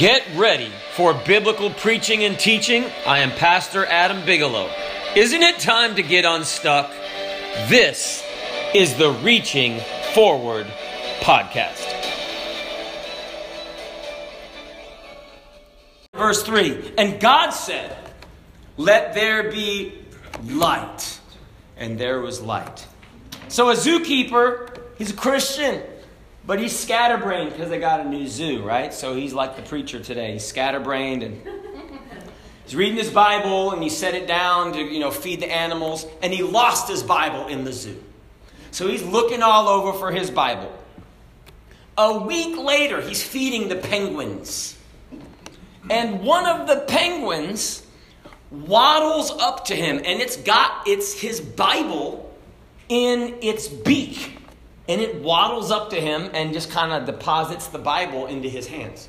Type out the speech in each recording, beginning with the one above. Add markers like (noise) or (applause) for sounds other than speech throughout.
Get ready for biblical preaching and teaching. I am Pastor Adam Bigelow. Isn't it time to get unstuck? This is the Reaching Forward podcast. Verse 3 And God said, Let there be light. And there was light. So a zookeeper, he's a Christian. But he's scatterbrained because they got a new zoo, right? So he's like the preacher today. He's scatterbrained and (laughs) he's reading his Bible and he set it down to, you know, feed the animals and he lost his Bible in the zoo. So he's looking all over for his Bible. A week later, he's feeding the penguins. And one of the penguins waddles up to him and it's got it's his Bible in its beak and it waddles up to him and just kind of deposits the Bible into his hands.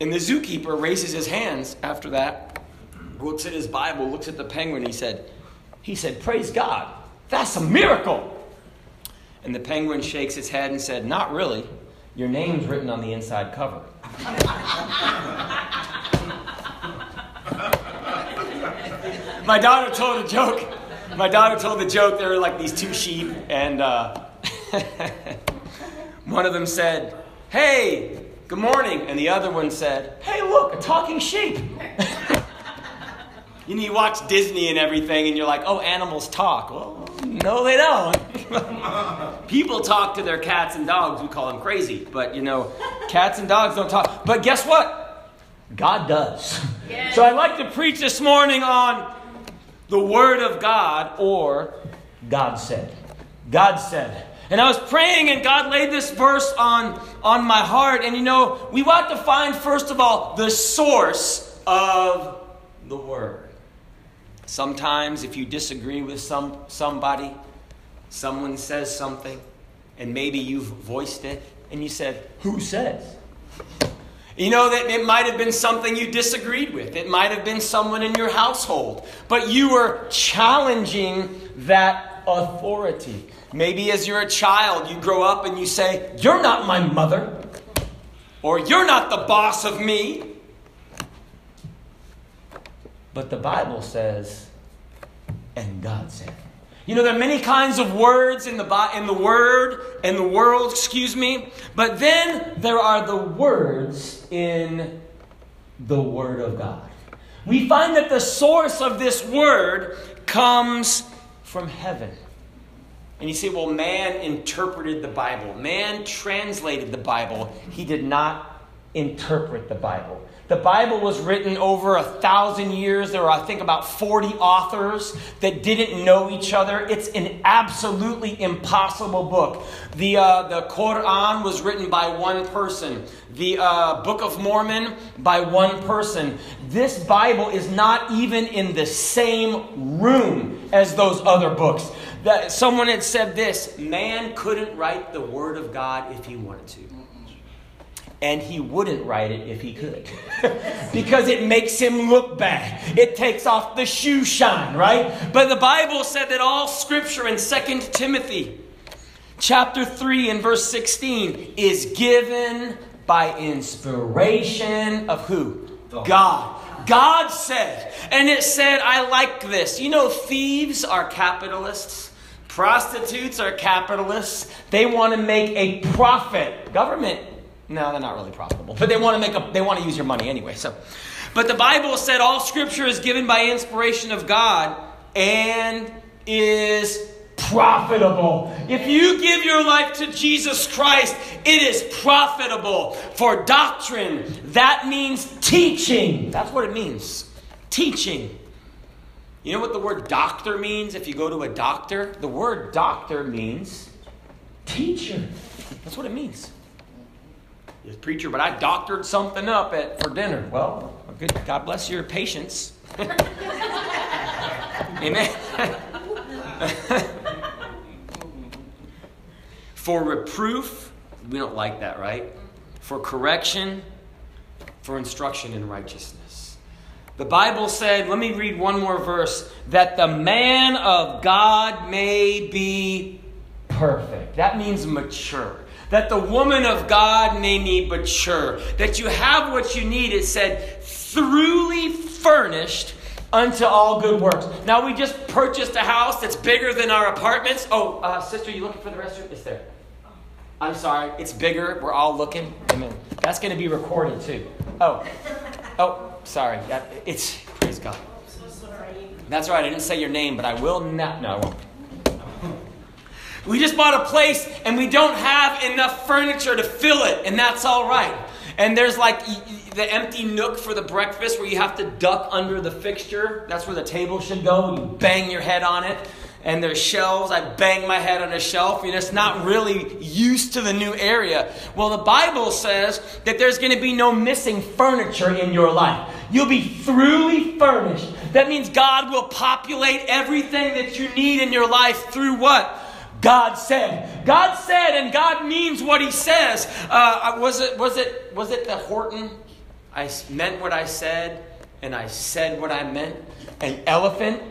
And the zookeeper raises his hands after that, looks at his Bible, looks at the penguin, he said, he said, Praise God, that's a miracle. And the penguin shakes its head and said, Not really. Your name's written on the inside cover. (laughs) My daughter told a joke. My daughter told the joke. There were like these two sheep, and uh, (laughs) one of them said, Hey, good morning. And the other one said, Hey, look, a talking sheep. (laughs) you know, you watch Disney and everything, and you're like, Oh, animals talk. Well, no, they don't. (laughs) People talk to their cats and dogs. We call them crazy. But, you know, cats and dogs don't talk. But guess what? God does. Yes. So I'd like to preach this morning on the Word of God or God said. God said. And I was praying, and God laid this verse on, on my heart. And you know, we want to find, first of all, the source of the word. Sometimes, if you disagree with some, somebody, someone says something, and maybe you've voiced it, and you said, Who says? You know that it might have been something you disagreed with. It might have been someone in your household. But you were challenging that authority. Maybe as you're a child, you grow up and you say, You're not my mother, or You're not the boss of me. But the Bible says, and God said. You know, there are many kinds of words in the, in the word, in the world, excuse me, but then there are the words in the Word of God. We find that the source of this word comes from heaven. And you say, well, man interpreted the Bible. Man translated the Bible. He did not interpret the Bible. The Bible was written over a thousand years. There were, I think, about 40 authors that didn't know each other. It's an absolutely impossible book. The, uh, the Quran was written by one person, the uh, Book of Mormon by one person. This Bible is not even in the same room as those other books. That, someone had said this man couldn't write the Word of God if he wanted to. And he wouldn't write it if he could. (laughs) Because it makes him look bad. It takes off the shoe shine right? But the bible said that all scripture in Second timothy chapter 3 and verse 16 is given by inspiration of who? God. God said and it said i like this. You know thieves are capitalists prostitutes are capitalists they want to make a profit government no, they're not really profitable, but they want to make a, they want to use your money anyway. So, but the Bible said all Scripture is given by inspiration of God and is profitable. If you give your life to Jesus Christ, it is profitable for doctrine. That means teaching. That's what it means. Teaching. You know what the word doctor means if you go to a doctor? The word doctor means teacher. That's what it means preacher, but I doctored something up at, for dinner. Well, good, God bless your patience. (laughs) Amen. (laughs) for reproof, we don't like that, right? For correction, for instruction in righteousness. The Bible said, let me read one more verse, that the man of God may be perfect. That means mature. that the woman of God may be mature, that you have what you need. It said, thoroughly furnished unto all good works. Now, we just purchased a house that's bigger than our apartments. Oh, uh, sister, you looking for the restroom? It's there. I'm sorry, it's bigger. We're all looking. Amen. That's going to be recorded too. Oh, oh, sorry. It's praise God. That's right. I didn't say your name, but I will not. No, I won't. We just bought a place and we don't have enough furniture to fill it, and that's all right. And there's like the empty nook for the breakfast where you have to duck under the fixture. That's where the table should go. You bang your head on it. And there's shelves. I bang my head on a shelf. And it's not really used to the new area. Well, the Bible says that there's going to be no missing furniture in your life. You'll be thoroughly furnished. That means God will populate everything that you need in your life through what? God said. God said, and God means what He says. Uh, was it was it was it the Horton? I meant what I said, and I said what I meant. An elephant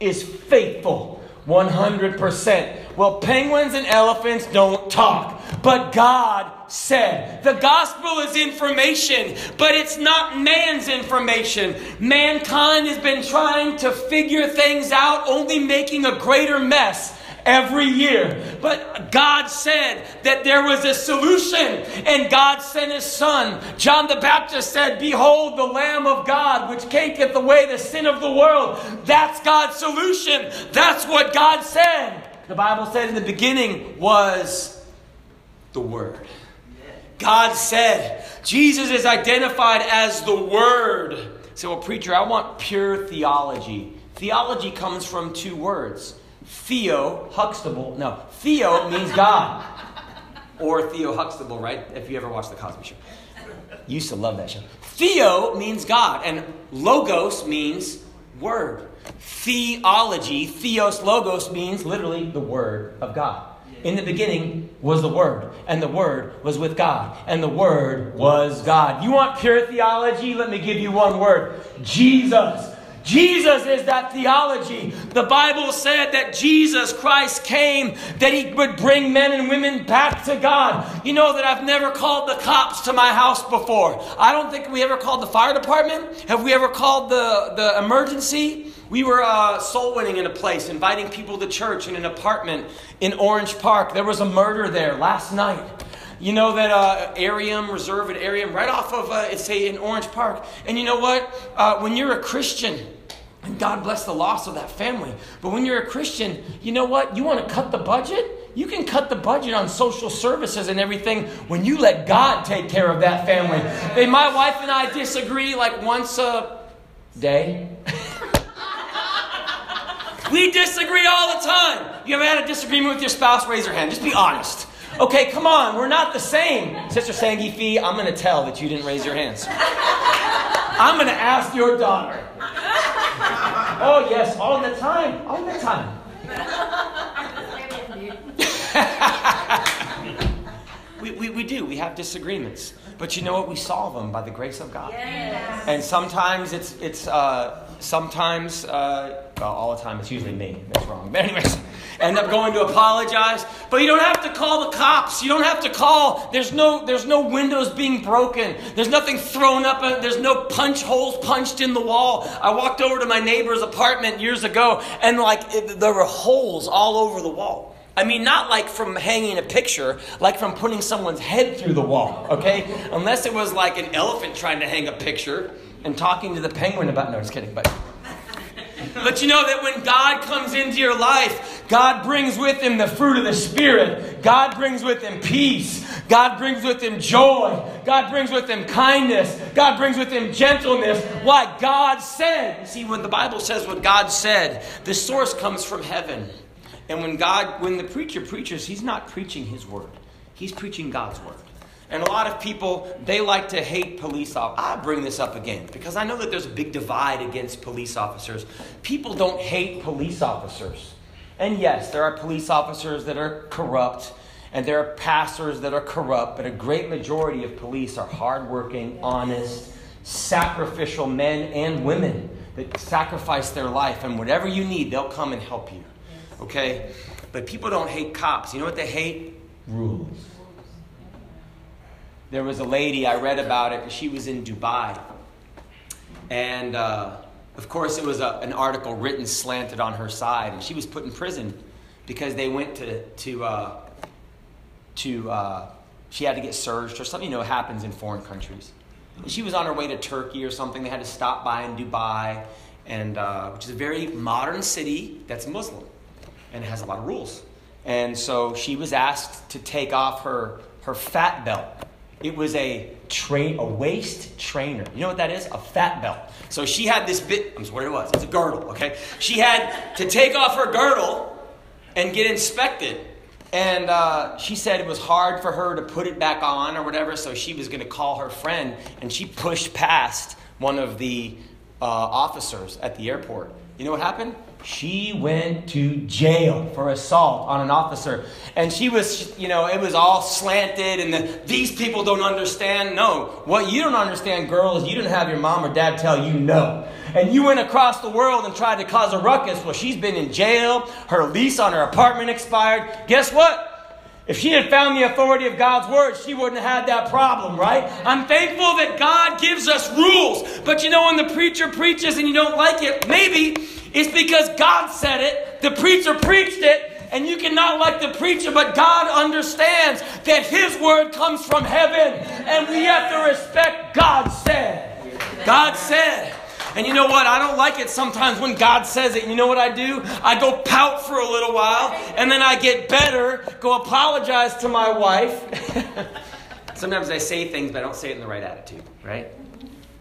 is faithful, one hundred percent. Well, penguins and elephants don't talk, but God said. The gospel is information, but it's not man's information. Mankind has been trying to figure things out, only making a greater mess every year. But God said that there was a solution, and God sent His Son. John the Baptist said, Behold, the Lamb of God, which taketh away the sin of the world. That's God's solution. That's what God said. The Bible said in the beginning was the Word. God said, Jesus is identified as the Word. So, well, preacher, I want pure theology. Theology comes from two words Theo Huxtable. No, Theo means God. Or Theo Huxtable, right? If you ever watched The Cosby Show. Used to love that show. Theo means God, and logos means word. Theology, theos logos means literally the word of God. In the beginning was the Word, and the Word was with God, and the Word was God. You want pure theology? Let me give you one word Jesus. Jesus is that theology. The Bible said that Jesus Christ came that he would bring men and women back to God. You know that I've never called the cops to my house before. I don't think we ever called the fire department. Have we ever called the, the emergency? We were uh, soul winning in a place, inviting people to church in an apartment in Orange Park. There was a murder there last night. You know that uh, Arium, Reserve at Arium, right off of, uh, it's a, in Orange Park. And you know what? Uh, when you're a Christian, and God bless the loss of that family, but when you're a Christian, you know what? You want to cut the budget? You can cut the budget on social services and everything when you let God take care of that family. Hey, my wife and I disagree like once a day. (laughs) we disagree all the time. You ever had a disagreement with your spouse? Raise your hand. Just be honest. Okay, come on, we're not the same. Sister Sangi Fee, I'm going to tell that you didn't raise your hands. I'm going to ask your daughter. Oh, yes, all the time. All the time. (laughs) we, we, we do. We have disagreements. But you know what? We solve them by the grace of God. Yes. And sometimes it's, it's uh, sometimes, uh, well, all the time, it's usually me that's wrong. But, anyways end up going to apologize. But you don't have to call the cops. You don't have to call. There's no, there's no windows being broken. There's nothing thrown up. There's no punch holes punched in the wall. I walked over to my neighbor's apartment years ago, and like it, there were holes all over the wall. I mean, not like from hanging a picture, like from putting someone's head through the wall, okay? Unless it was like an elephant trying to hang a picture and talking to the penguin about. No, just kidding, but. But you know that when God comes into your life, God brings with him the fruit of the Spirit. God brings with him peace. God brings with him joy. God brings with him kindness. God brings with him gentleness. Why? God said. See, when the Bible says what God said, the source comes from heaven. And when God, when the preacher preaches, he's not preaching his word. He's preaching God's word. And a lot of people, they like to hate police officers. I bring this up again because I know that there's a big divide against police officers. People don't hate police officers. And yes, there are police officers that are corrupt, and there are pastors that are corrupt, but a great majority of police are hardworking, honest, sacrificial men and women that sacrifice their life. And whatever you need, they'll come and help you. Okay? But people don't hate cops. You know what they hate? Rules. There was a lady, I read about it, she was in Dubai. And uh, of course, it was a, an article written slanted on her side, and she was put in prison because they went to, to, uh, to uh, she had to get searched or something, you know, happens in foreign countries. And she was on her way to Turkey or something. They had to stop by in Dubai, and, uh, which is a very modern city that's Muslim and has a lot of rules. And so she was asked to take off her, her fat belt. It was a train, a waist trainer. You know what that is? A fat belt. So she had this bit. I'm what it was. It's a girdle. Okay. She had to take off her girdle and get inspected. And uh, she said it was hard for her to put it back on or whatever. So she was going to call her friend, and she pushed past one of the uh, officers at the airport. You know what happened? She went to jail for assault on an officer. And she was, you know, it was all slanted, and the, these people don't understand. No. What you don't understand, girl, is you didn't have your mom or dad tell you no. And you went across the world and tried to cause a ruckus. Well, she's been in jail. Her lease on her apartment expired. Guess what? If she had found the authority of God's word, she wouldn't have had that problem, right? I'm thankful that God gives us rules. But you know, when the preacher preaches and you don't like it, maybe it's because God said it, the preacher preached it, and you cannot like the preacher, but God understands that His word comes from heaven, and we have to respect God said. God said. And you know what? I don't like it sometimes when God says it. You know what I do? I go pout for a little while, and then I get better, go apologize to my wife. (laughs) sometimes I say things, but I don't say it in the right attitude, right?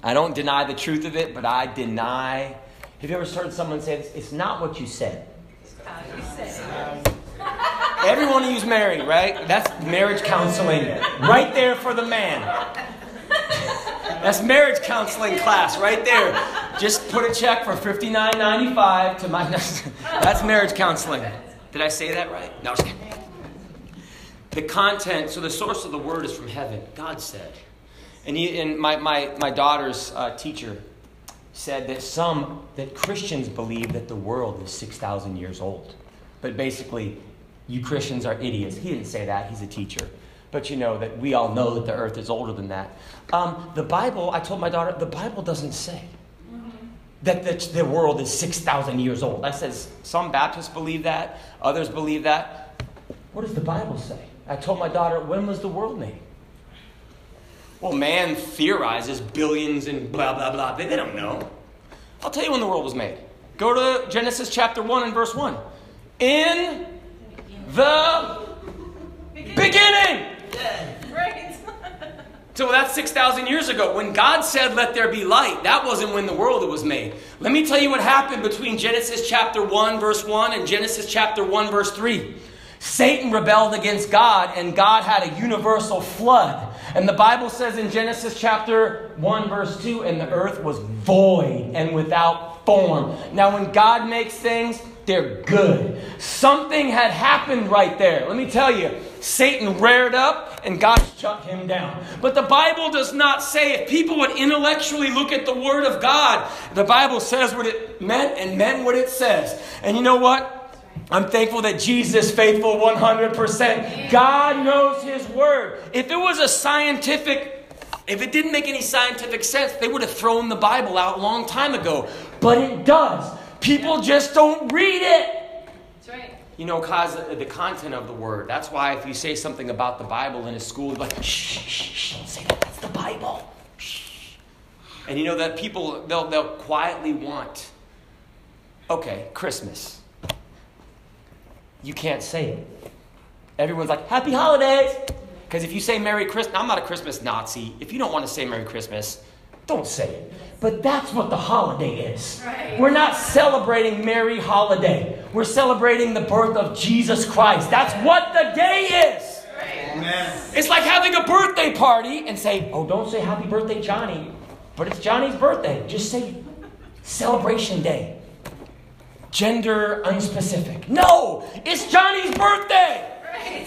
I don't deny the truth of it, but I deny have you ever heard someone say this? It's not what you said. Everyone who's married, right? That's marriage counseling right there for the man. That's marriage counseling class right there. Just put a check for fifty nine ninety five to my. (laughs) That's marriage counseling. Did I say that right? No. The content, so the source of the word is from heaven. God said. And, he, and my, my, my daughter's uh, teacher, said that some, that Christians believe that the world is 6,000 years old. But basically, you Christians are idiots. He didn't say that, he's a teacher. But you know that we all know that the earth is older than that. Um, the Bible, I told my daughter, the Bible doesn't say that the, the world is 6,000 years old. I says, some Baptists believe that, others believe that. What does the Bible say? I told my daughter, when was the world made? Well, man theorizes billions and blah, blah, blah. They, they don't know. I'll tell you when the world was made. Go to Genesis chapter 1 and verse 1. In the beginning. Right. (laughs) So that's 6,000 years ago. When God said, Let there be light, that wasn't when the world was made. Let me tell you what happened between Genesis chapter 1, verse 1, and Genesis chapter 1, verse 3. Satan rebelled against God, and God had a universal flood. And the Bible says in Genesis chapter 1, verse 2, and the earth was void and without form. Now, when God makes things, they're good. Something had happened right there. Let me tell you, Satan reared up and God shut him down. But the Bible does not say, if people would intellectually look at the Word of God, the Bible says what it meant and meant what it says. And you know what? I'm thankful that Jesus faithful 100%. God knows his word. If it was a scientific if it didn't make any scientific sense, they would have thrown the Bible out a long time ago. But it does. People just don't read it. That's right. You know, cause the content of the word. That's why if you say something about the Bible in a school, like, shh, shh, shh, don't say that. That's the Bible. Shh. And you know that people they'll they'll quietly want. Okay, Christmas you can't say it. Everyone's like, Happy Holidays! Because if you say Merry Christmas, I'm not a Christmas Nazi. If you don't want to say Merry Christmas, don't say it. But that's what the holiday is. Right. We're not celebrating Merry Holiday. We're celebrating the birth of Jesus Christ. That's what the day is. Amen. It's like having a birthday party and say, oh, don't say happy birthday, Johnny. But it's Johnny's birthday. Just say celebration day gender unspecific. No, it's Johnny's birthday.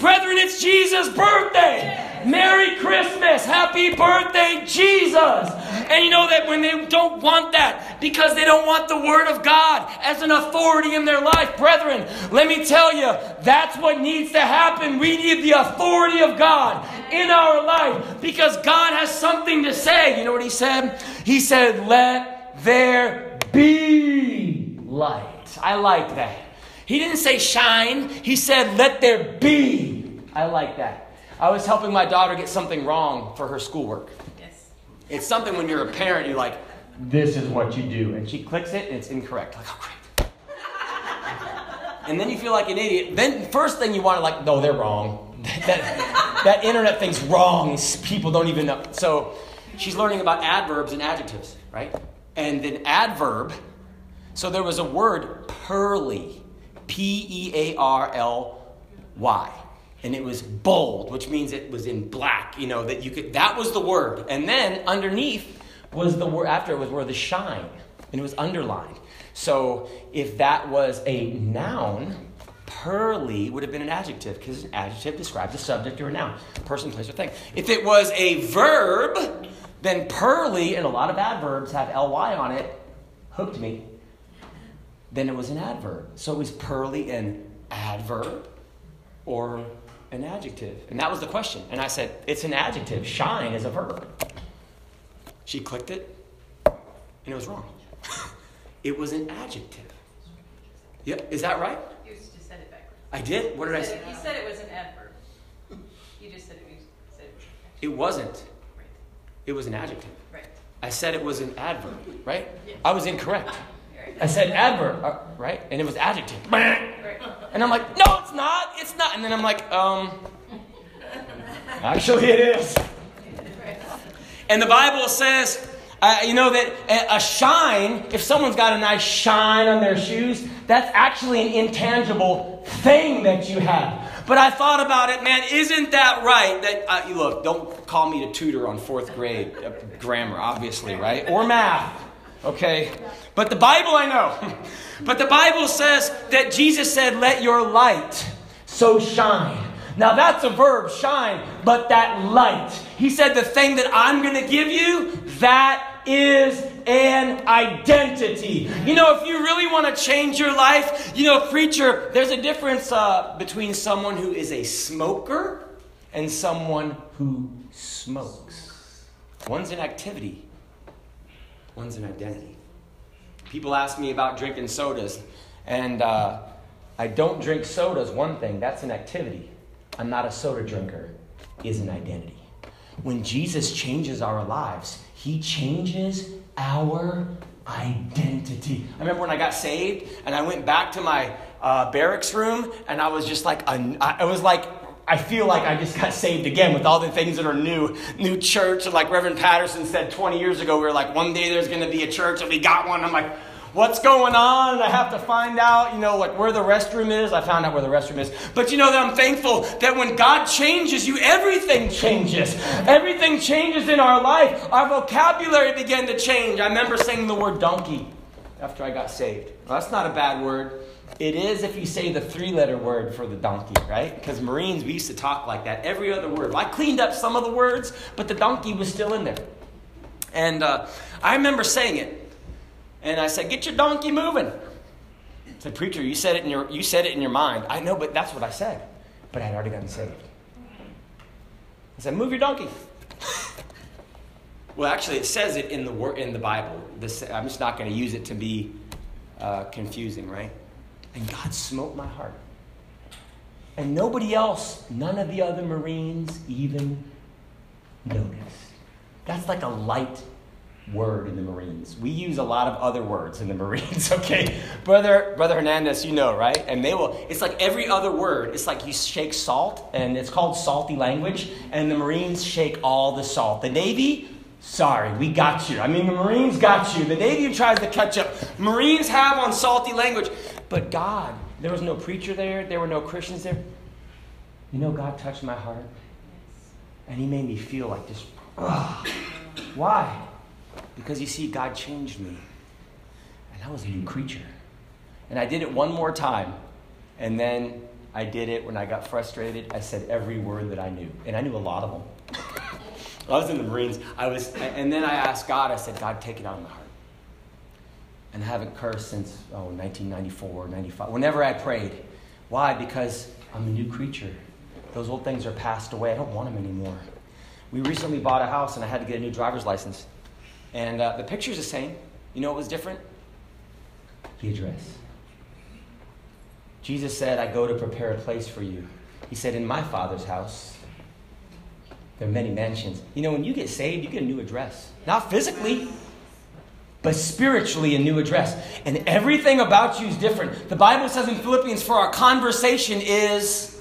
Brethren, it's Jesus' birthday. Merry Christmas! Happy birthday, Jesus! And you know that when they don't want that because they don't want the Word of God as an authority in their life, brethren, let me tell you, that's what needs to happen. We need the authority of God in our life because God has something to say. You know what He said? He said, Let there be light. I like that. He didn't say shine, He said, Let there be. I like that. I was helping my daughter get something wrong for her schoolwork. Yes. It's something when you're a parent, you're like, this is what you do. And she clicks it and it's incorrect. Like, oh, great. and then you feel like an idiot. Then, first thing you want to, like, no, they're wrong. (laughs) that, that internet thing's wrong. People don't even know. So she's learning about adverbs and adjectives, right? And an adverb, so there was a word, pearly, P E A R L Y and it was bold, which means it was in black, you know, that you could that was the word. And then underneath was the word after it was where the shine, and it was underlined. So if that was a noun, pearly would have been an adjective, because an adjective describes a subject or a noun, person, place, or thing. If it was a verb, then pearly, and a lot of adverbs have ly on it, hooked me. Then it was an adverb. So it was pearly an adverb or an adjective? And that was the question. And I said, It's an adjective. Shine is a verb. She clicked it, and it was wrong. (laughs) it was an adjective. Yeah, is that right? You just said it backwards. I did? What did I say? You said it was an adverb. You just said it, you said it was It wasn't. Right. It was an adjective. Right. I said it was an adverb, right? Yes. I was incorrect. I said adverb, uh, right? And it was adjective. And I'm like, no, it's not. It's not. And then I'm like, um, actually, it is. And the Bible says, uh, you know, that a shine, if someone's got a nice shine on their shoes, that's actually an intangible thing that you have. But I thought about it, man, isn't that right? That uh, Look, don't call me a tutor on fourth grade uh, grammar, obviously, right? Or math, okay? But the Bible, I know. (laughs) but the Bible says that Jesus said, Let your light so shine. Now that's a verb, shine, but that light. He said, The thing that I'm going to give you, that is an identity. You know, if you really want to change your life, you know, preacher, there's a difference uh, between someone who is a smoker and someone who smokes. One's an activity, one's an identity. People ask me about drinking sodas, and uh, I don't drink sodas, one thing, that's an activity. I'm not a soda drinker, is an identity. When Jesus changes our lives, he changes our identity. I remember when I got saved and I went back to my uh, barracks room and I was just like, I was like I feel like I just got saved again with all the things that are new. New church, like Reverend Patterson said 20 years ago, we were like, one day there's going to be a church, and we got one. I'm like, what's going on? And I have to find out, you know, like where the restroom is. I found out where the restroom is. But you know that I'm thankful that when God changes you, everything changes. Everything changes in our life. Our vocabulary began to change. I remember saying the word donkey after I got saved. Well, that's not a bad word. It is if you say the three letter word for the donkey, right? Because Marines, we used to talk like that. Every other word. I cleaned up some of the words, but the donkey was still in there. And uh, I remember saying it. And I said, Get your donkey moving. I said, Preacher, you said it in your, you said it in your mind. I know, but that's what I said. But I had already gotten saved. I said, Move your donkey. (laughs) well, actually, it says it in the, in the Bible. This, I'm just not going to use it to be uh, confusing, right? And God smote my heart. And nobody else, none of the other Marines even noticed. That's like a light word in the Marines. We use a lot of other words in the (laughs) Marines, okay? Brother Brother Hernandez, you know, right? And they will it's like every other word. It's like you shake salt and it's called salty language and the Marines shake all the salt. The Navy Sorry, we got you. I mean, the Marines got you. The Navy tries to catch up. Marines have on salty language. But God, there was no preacher there, there were no Christians there. You know, God touched my heart. And He made me feel like this. (sighs) Why? Because you see, God changed me. And I was a new creature. And I did it one more time. And then I did it when I got frustrated. I said every word that I knew, and I knew a lot of them. (laughs) I was in the Marines. I was, and then I asked God. I said, God, take it out of my heart. And haven't cursed since oh 1994, 95. Whenever I prayed, why? Because I'm a new creature. Those old things are passed away. I don't want them anymore. We recently bought a house, and I had to get a new driver's license. And uh, the picture's the same. You know what was different? The address. Jesus said, I go to prepare a place for you. He said, In my Father's house, there are many mansions. You know, when you get saved, you get a new address. Not physically, but spiritually a new address. And everything about you is different. The Bible says in Philippians, for our conversation is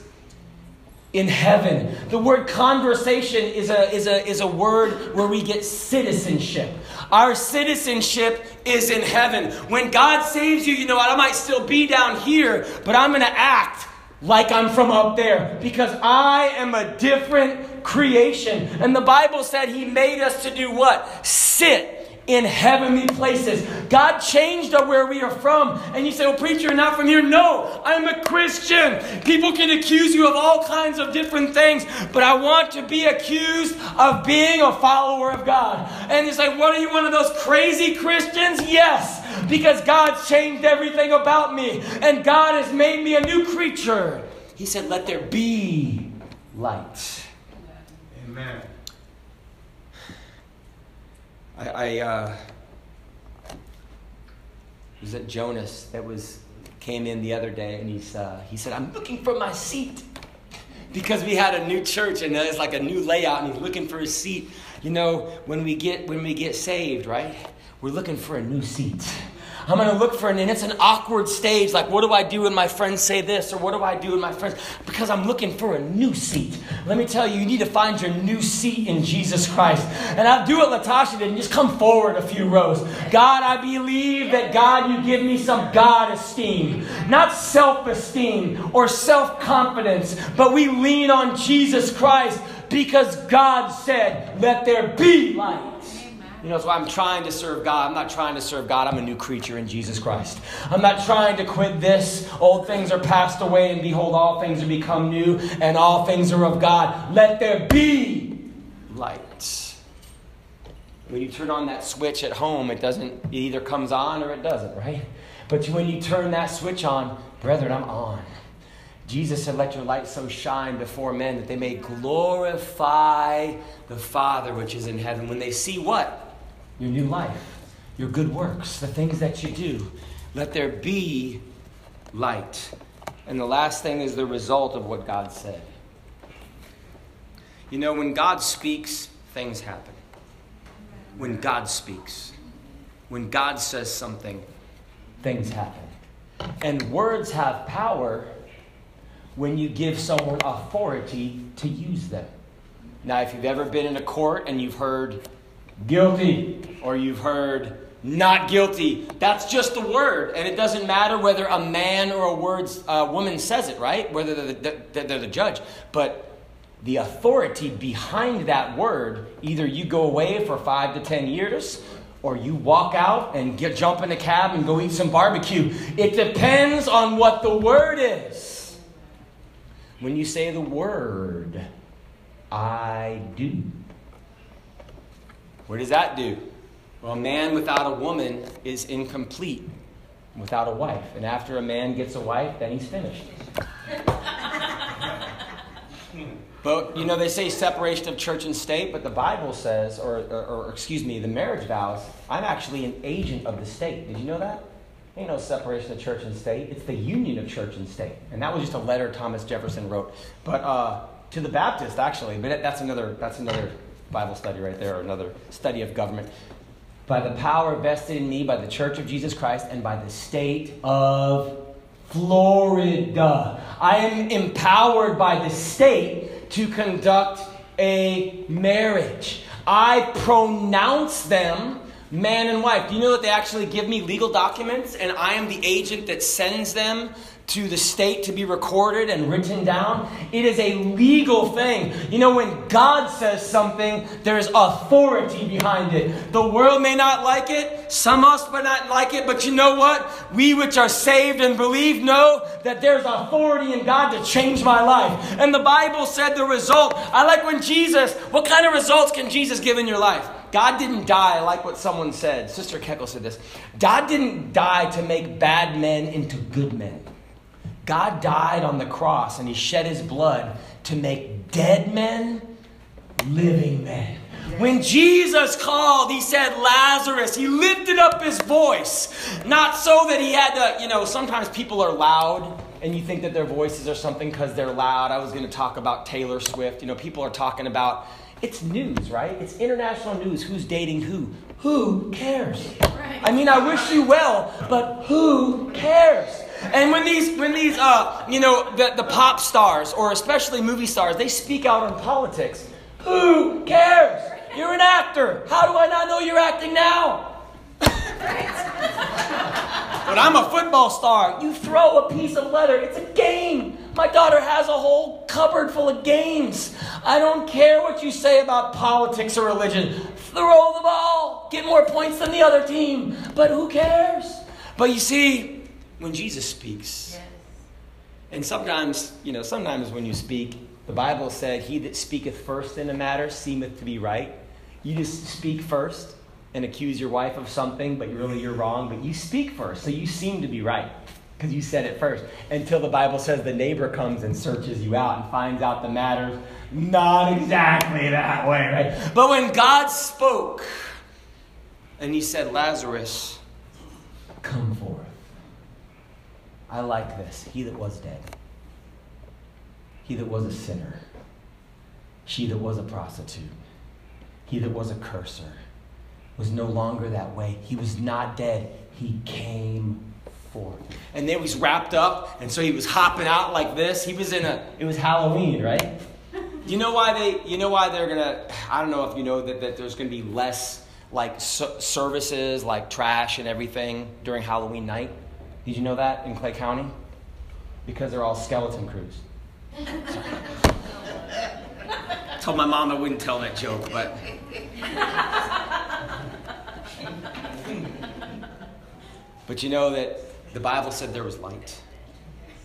in heaven. The word conversation is a, is a, is a word where we get citizenship. Our citizenship is in heaven. When God saves you, you know what? I might still be down here, but I'm going to act like I'm from up there because I am a different creation. And the Bible said He made us to do what? Sit in heavenly places. God changed where we are from. And you say, Well, preacher, you're not from here. No, I'm a Christian. People can accuse you of all kinds of different things, but I want to be accused of being a follower of God. And it's like, What are you, one of those crazy Christians? Yes, because God's changed everything about me, and God has made me a new creature. He said, Let there be light. Amen. I, I uh, was at Jonas that was came in the other day, and he's uh, he said, "I'm looking for my seat." Because we had a new church and it's like a new layout, and he's looking for his seat. You know, when we get when we get saved, right? We're looking for a new seat. I'm going to look for it, and it's an awkward stage. Like, what do I do when my friends say this, or what do I do when my friends? Because I'm looking for a new seat. Let me tell you, you need to find your new seat in Jesus Christ. And I'll do what Latasha did, and just come forward a few rows. God, I believe that God, you give me some God esteem, not self esteem or self confidence, but we lean on Jesus Christ because God said, "Let there be light." You know, why I'm trying to serve God. I'm not trying to serve God. I'm a new creature in Jesus Christ. I'm not trying to quit this. Old things are passed away, and behold, all things are become new, and all things are of God. Let there be light. When you turn on that switch at home, it doesn't, it either comes on or it doesn't, right? But when you turn that switch on, brethren, I'm on. Jesus said, Let your light so shine before men that they may glorify the Father which is in heaven. When they see what? Your new life, your good works, the things that you do. Let there be light. And the last thing is the result of what God said. You know, when God speaks, things happen. When God speaks, when God says something, things happen. And words have power when you give someone authority to use them. Now, if you've ever been in a court and you've heard guilty, or you've heard not guilty. That's just the word, and it doesn't matter whether a man or a words, uh, woman says it, right? Whether they're the, they're the judge. But the authority behind that word, either you go away for five to ten years, or you walk out and get jump in a cab and go eat some barbecue. It depends on what the word is. When you say the word, I do. What does that do? Well, a man without a woman is incomplete without a wife. And after a man gets a wife, then he's finished. (laughs) but, you know, they say separation of church and state, but the Bible says, or, or, or, excuse me, the marriage vows, I'm actually an agent of the state. Did you know that? Ain't no separation of church and state. It's the union of church and state. And that was just a letter Thomas Jefferson wrote. But uh, to the Baptist, actually. But that's another, that's another Bible study right there, or another study of government. By the power vested in me by the Church of Jesus Christ and by the state of Florida. I am empowered by the state to conduct a marriage. I pronounce them man and wife. Do you know that they actually give me legal documents and I am the agent that sends them to the state to be recorded and written down. It is a legal thing. You know, when God says something, there's authority behind it. The world may not like it, some of us may not like it, but you know what? We which are saved and believe know that there's authority in God to change my life. And the Bible said the result. I like when Jesus, what kind of results can Jesus give in your life? God didn't die, like what someone said. Sister Keckle said this. God didn't die to make bad men into good men. God died on the cross and he shed his blood to make dead men living men. When Jesus called, he said, Lazarus, he lifted up his voice. Not so that he had to, you know, sometimes people are loud and you think that their voices are something because they're loud. I was going to talk about Taylor Swift. You know, people are talking about, it's news, right? It's international news. Who's dating who? Who cares? I mean, I wish you well, but who cares? And when these, when these, uh, you know, the, the pop stars or especially movie stars, they speak out on politics. Who cares? You're an actor. How do I not know you're acting now? but I'm a football star. You throw a piece of leather. It's a game. My daughter has a whole cupboard full of games. I don't care what you say about politics or religion. Throw the ball. Get more points than the other team. But who cares? But you see, when Jesus speaks. Yes. And sometimes, you know, sometimes when you speak, the Bible said, He that speaketh first in a matter seemeth to be right. You just speak first and accuse your wife of something, but really you're wrong, but you speak first, so you seem to be right because you said it first. Until the Bible says the neighbor comes and searches you out and finds out the matter's not exactly that way, right? But when God spoke and He said, Lazarus, come forth. I like this. He that was dead, he that was a sinner, she that was a prostitute, he that was a curser, was no longer that way. He was not dead. He came forth. And then he was wrapped up, and so he was hopping out like this. He was in a, it was Halloween, right? (laughs) you know why they, you know why they're gonna, I don't know if you know that, that there's gonna be less like services, like trash and everything during Halloween night? Did you know that in Clay County? Because they're all skeleton crews. (laughs) Told my mom I wouldn't tell that joke, but. (laughs) but you know that the Bible said there was light.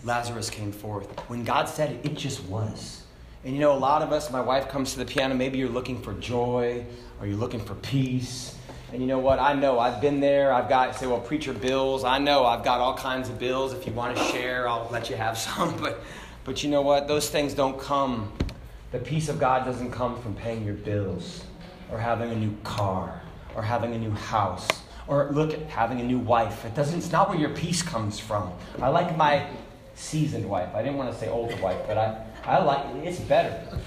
Lazarus came forth. When God said it, it just was. And you know, a lot of us, my wife comes to the piano, maybe you're looking for joy or you're looking for peace and you know what? I know I've been there. I've got, say, well, preacher bills. I know I've got all kinds of bills. If you want to share, I'll let you have (laughs) some. But, but you know what? Those things don't come. The peace of God doesn't come from paying your bills or having a new car or having a new house or look at having a new wife. It doesn't, it's not where your peace comes from. I like my seasoned wife. I didn't want to say old wife, but I, I like it's better.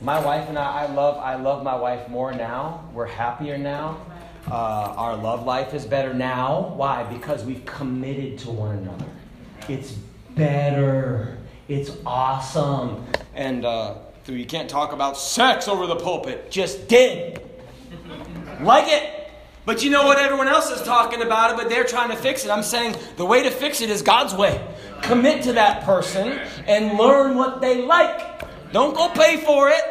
My wife and I, I love, I love my wife more now. We're happier now. Uh, our love life is better now. Why? Because we've committed to one another. It's better. It's awesome. And uh, you can't talk about sex over the pulpit. Just did. like it. But you know what? Everyone else is talking about it, but they're trying to fix it. I'm saying the way to fix it is God's way. Commit to that person and learn what they like. Don't go pay for it.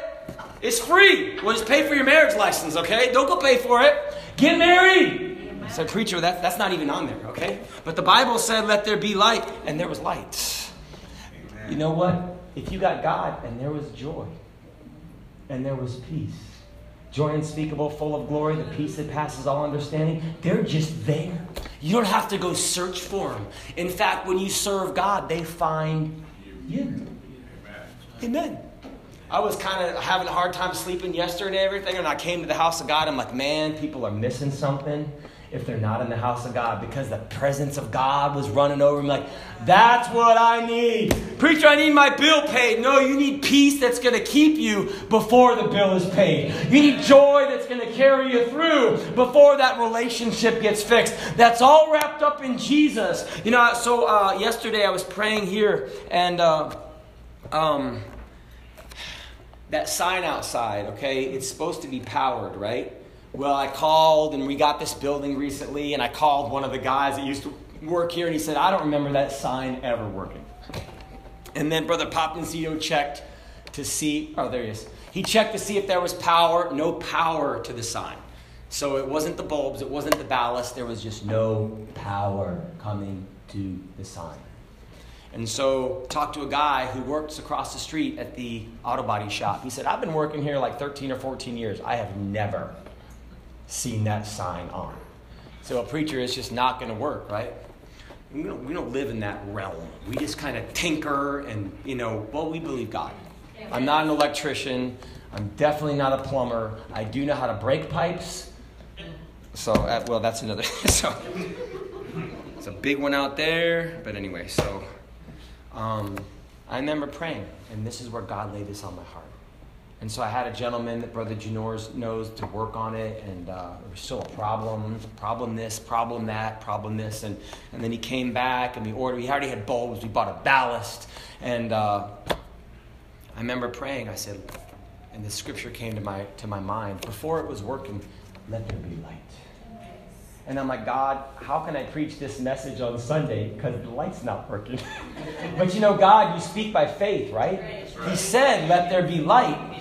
It's free. Well, just pay for your marriage license, okay? Don't go pay for it. Get married. I said, preacher, that, that's not even on there, okay? But the Bible said, let there be light, and there was light. Amen. You know what? If you got God, and there was joy, and there was peace, joy unspeakable, full of glory, the peace that passes all understanding, they're just there. You don't have to go search for them. In fact, when you serve God, they find you. Amen. Amen. I was kind of having a hard time sleeping yesterday everything, and I came to the house of God. I'm like, man, people are missing something if they're not in the house of God because the presence of God was running over me. Like, that's what I need. Preacher, I need my bill paid. No, you need peace that's going to keep you before the bill is paid. You need joy that's going to carry you through before that relationship gets fixed. That's all wrapped up in Jesus. You know, so uh, yesterday I was praying here and. Uh, um, that sign outside, okay, it's supposed to be powered, right? Well, I called and we got this building recently, and I called one of the guys that used to work here, and he said, I don't remember that sign ever working. And then Brother Popinzito checked to see, oh, there he is. He checked to see if there was power, no power to the sign. So it wasn't the bulbs, it wasn't the ballast, there was just no power coming to the sign. And so talked to a guy who works across the street at the auto body shop. He said, I've been working here like 13 or 14 years. I have never seen that sign on. So a preacher is just not going to work, right? We don't, we don't live in that realm. We just kind of tinker and, you know, well, we believe God. I'm not an electrician. I'm definitely not a plumber. I do know how to break pipes. So, uh, well, that's another. (laughs) so, it's a big one out there. But anyway, so um, I remember praying, and this is where God laid this on my heart. And so I had a gentleman that Brother Janors knows to work on it, and uh, was still a problem, problem this, problem that, problem this, and, and then he came back and we ordered. We already had bulbs. We bought a ballast, and uh, I remember praying. I said, and the scripture came to my to my mind before it was working. Let there be light. And I'm like, God, how can I preach this message on Sunday because the light's not working? (laughs) but you know, God, you speak by faith, right? He said, "Let there be light."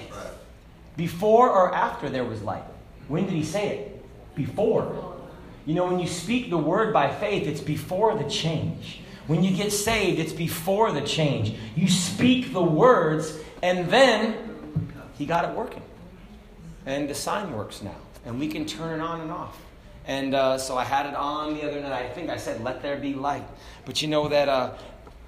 Before or after there was light? When did he say it? Before. You know, when you speak the word by faith, it's before the change. When you get saved, it's before the change. You speak the words, and then he got it working. And the sign works now. And we can turn it on and off. And uh, so I had it on the other night. I think I said, let there be light. But you know that uh,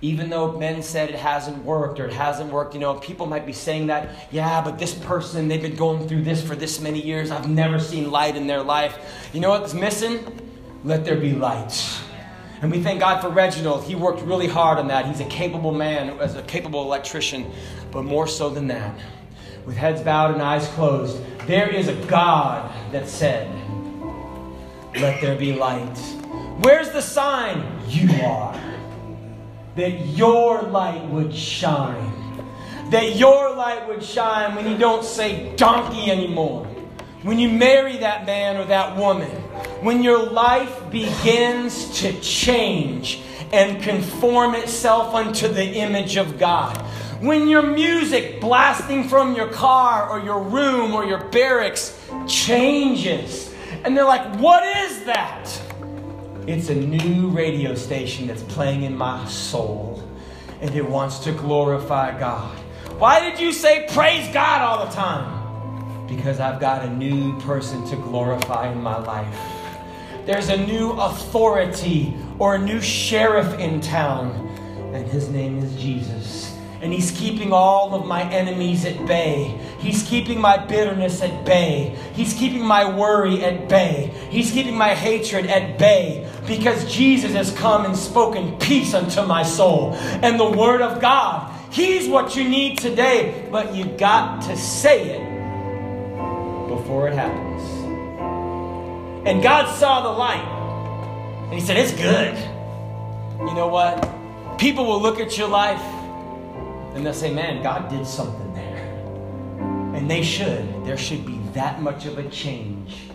even though men said it hasn't worked or it hasn't worked, you know, people might be saying that, yeah, but this person, they've been going through this for this many years. I've never seen light in their life. You know what's missing? Let there be light. And we thank God for Reginald. He worked really hard on that. He's a capable man, as a capable electrician, but more so than that, with heads bowed and eyes closed, there is a God that said, Let there be light. Where's the sign? You are that your light would shine. That your light would shine when you don't say donkey anymore. When you marry that man or that woman. When your life begins to change and conform itself unto the image of God. When your music blasting from your car or your room or your barracks changes. And they're like, what is that? It's a new radio station that's playing in my soul, and it wants to glorify God. Why did you say praise God all the time? Because I've got a new person to glorify in my life. There's a new authority or a new sheriff in town, and his name is Jesus and He's keeping all of my enemies at bay. He's keeping my bitterness at bay. He's keeping my worry at bay. He's keeping my hatred at bay because Jesus has come and spoken peace unto my soul. And the Word of God, He's what you need today, but you got to say it before it happens. And God saw the light, and He said, It's good. You know what? People will look at your life and they'll say, man, God did something there. And they should. There should be that much of a change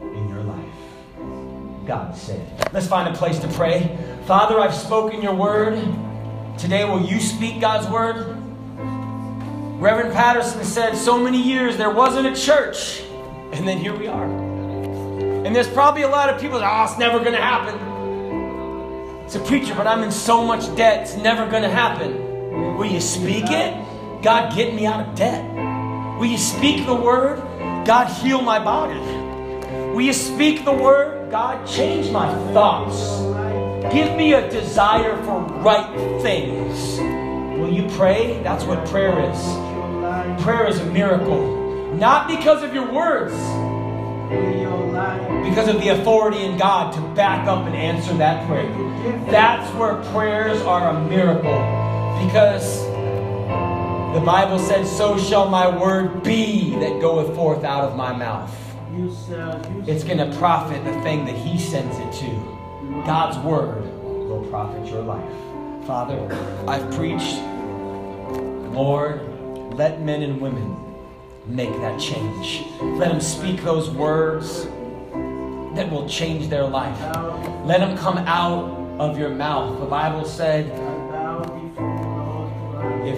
in your life. God said. Let's find a place to pray. Father, I've spoken your word. Today, will you speak God's word? Reverend Patterson said, so many years there wasn't a church. And then here we are. And there's probably a lot of people that, oh, it's never going to happen. It's a preacher, but I'm in so much debt, it's never going to happen. Will you speak it? God, get me out of debt. Will you speak the word? God, heal my body. Will you speak the word? God, change my thoughts. Give me a desire for right things. Will you pray? That's what prayer is. Prayer is a miracle. Not because of your words, because of the authority in God to back up and answer that prayer. That's where prayers are a miracle. Because the Bible said, So shall my word be that goeth forth out of my mouth. It's going to profit the thing that He sends it to. God's word will profit your life. Father, I've preached. Lord, let men and women make that change. Let them speak those words that will change their life. Let them come out of your mouth. The Bible said,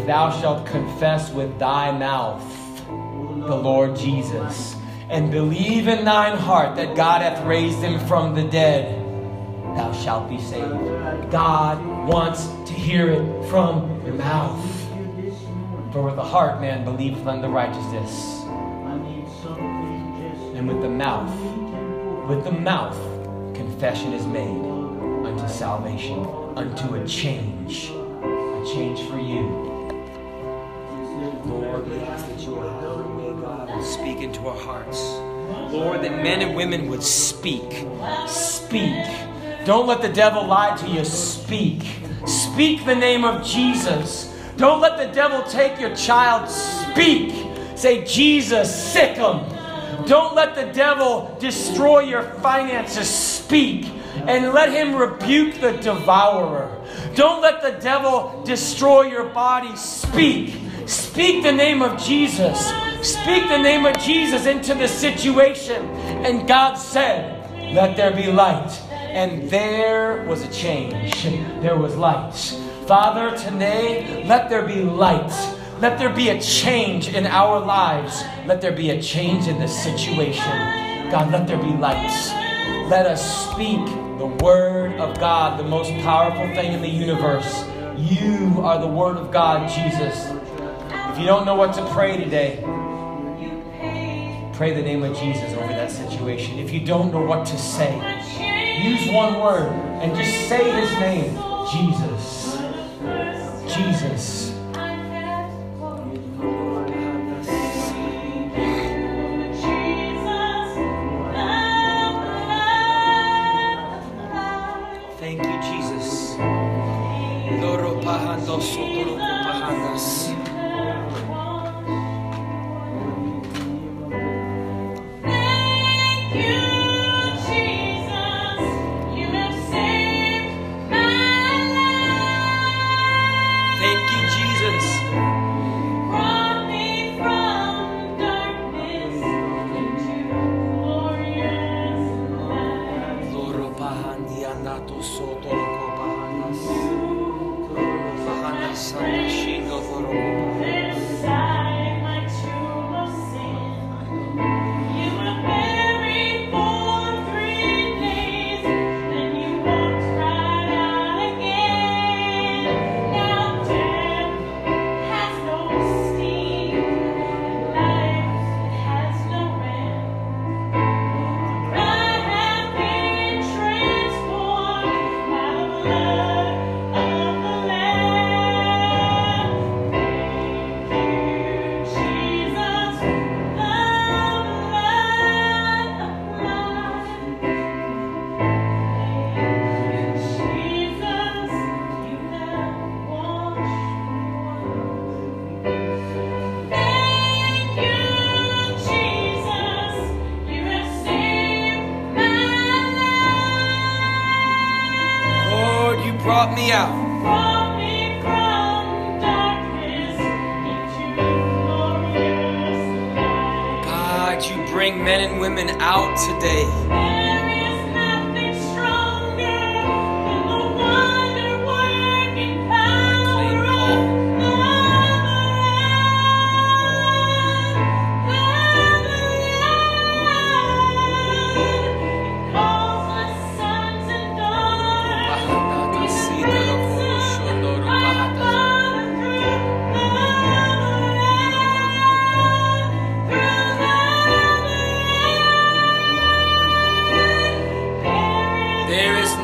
thou shalt confess with thy mouth the Lord Jesus, and believe in thine heart that God hath raised him from the dead, thou shalt be saved. God wants to hear it from your mouth. For with the heart man believeth unto righteousness, and with the mouth, with the mouth, confession is made unto salvation, unto a change, a change for you. Lord, we ask that you your Holy God would speak into our hearts. Lord, that men and women would speak. Speak. Don't let the devil lie to you. Speak. Speak the name of Jesus. Don't let the devil take your child. Speak. Say, Jesus, sick him. Don't let the devil destroy your finances. Speak. And let him rebuke the devourer. Don't let the devil destroy your body. Speak. Speak the name of Jesus. Speak the name of Jesus into the situation. And God said, Let there be light. And there was a change. There was light. Father, today, let there be light. Let there be a change in our lives. Let there be a change in this situation. God, let there be light. Let us speak the Word of God, the most powerful thing in the universe. You are the Word of God, Jesus. If you don't know what to pray today, pray the name of Jesus over that situation. If you don't know what to say, use one word and just say his name Jesus. Jesus. Thank you, Jesus. Me out. God, you bring men and women out today.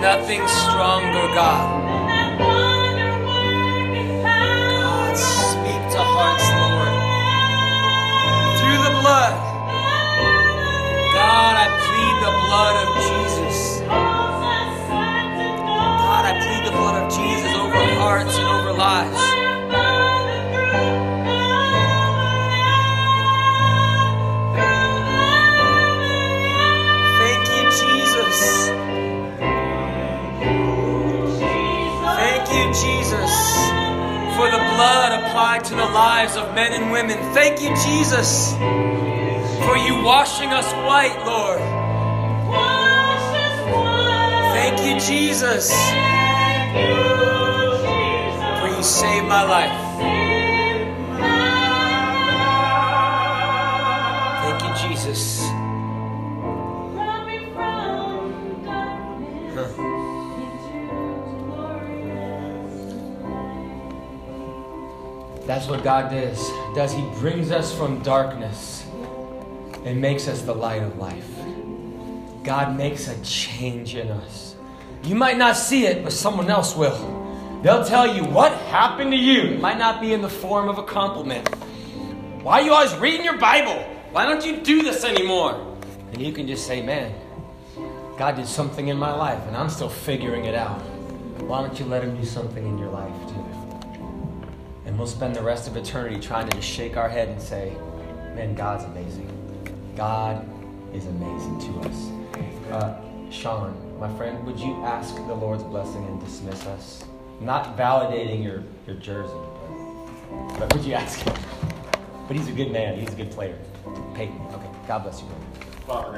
Nothing stronger, God. God, speak to hearts, Lord. Through the blood. God, I plead the blood of Jesus. God, I plead the blood of Jesus over hearts and over lives. Blood applied to the lives of men and women. Thank you, Jesus, for you washing us white, Lord. Wash you, Jesus. For you saved my life. Thank you, Jesus. That's what God does. Does He brings us from darkness and makes us the light of life. God makes a change in us. You might not see it, but someone else will. They'll tell you what happened to you. It might not be in the form of a compliment. Why are you always reading your Bible? Why don't you do this anymore? And you can just say, man, God did something in my life and I'm still figuring it out. Why don't you let Him do something in your life too? And we'll spend the rest of eternity trying to just shake our head and say, man, God's amazing. God is amazing to us. Uh, Sean, my friend, would you ask the Lord's blessing and dismiss us? Not validating your, your jersey, but, but would you ask him? But he's a good man. He's a good player. Peyton. Okay. God bless you. Father,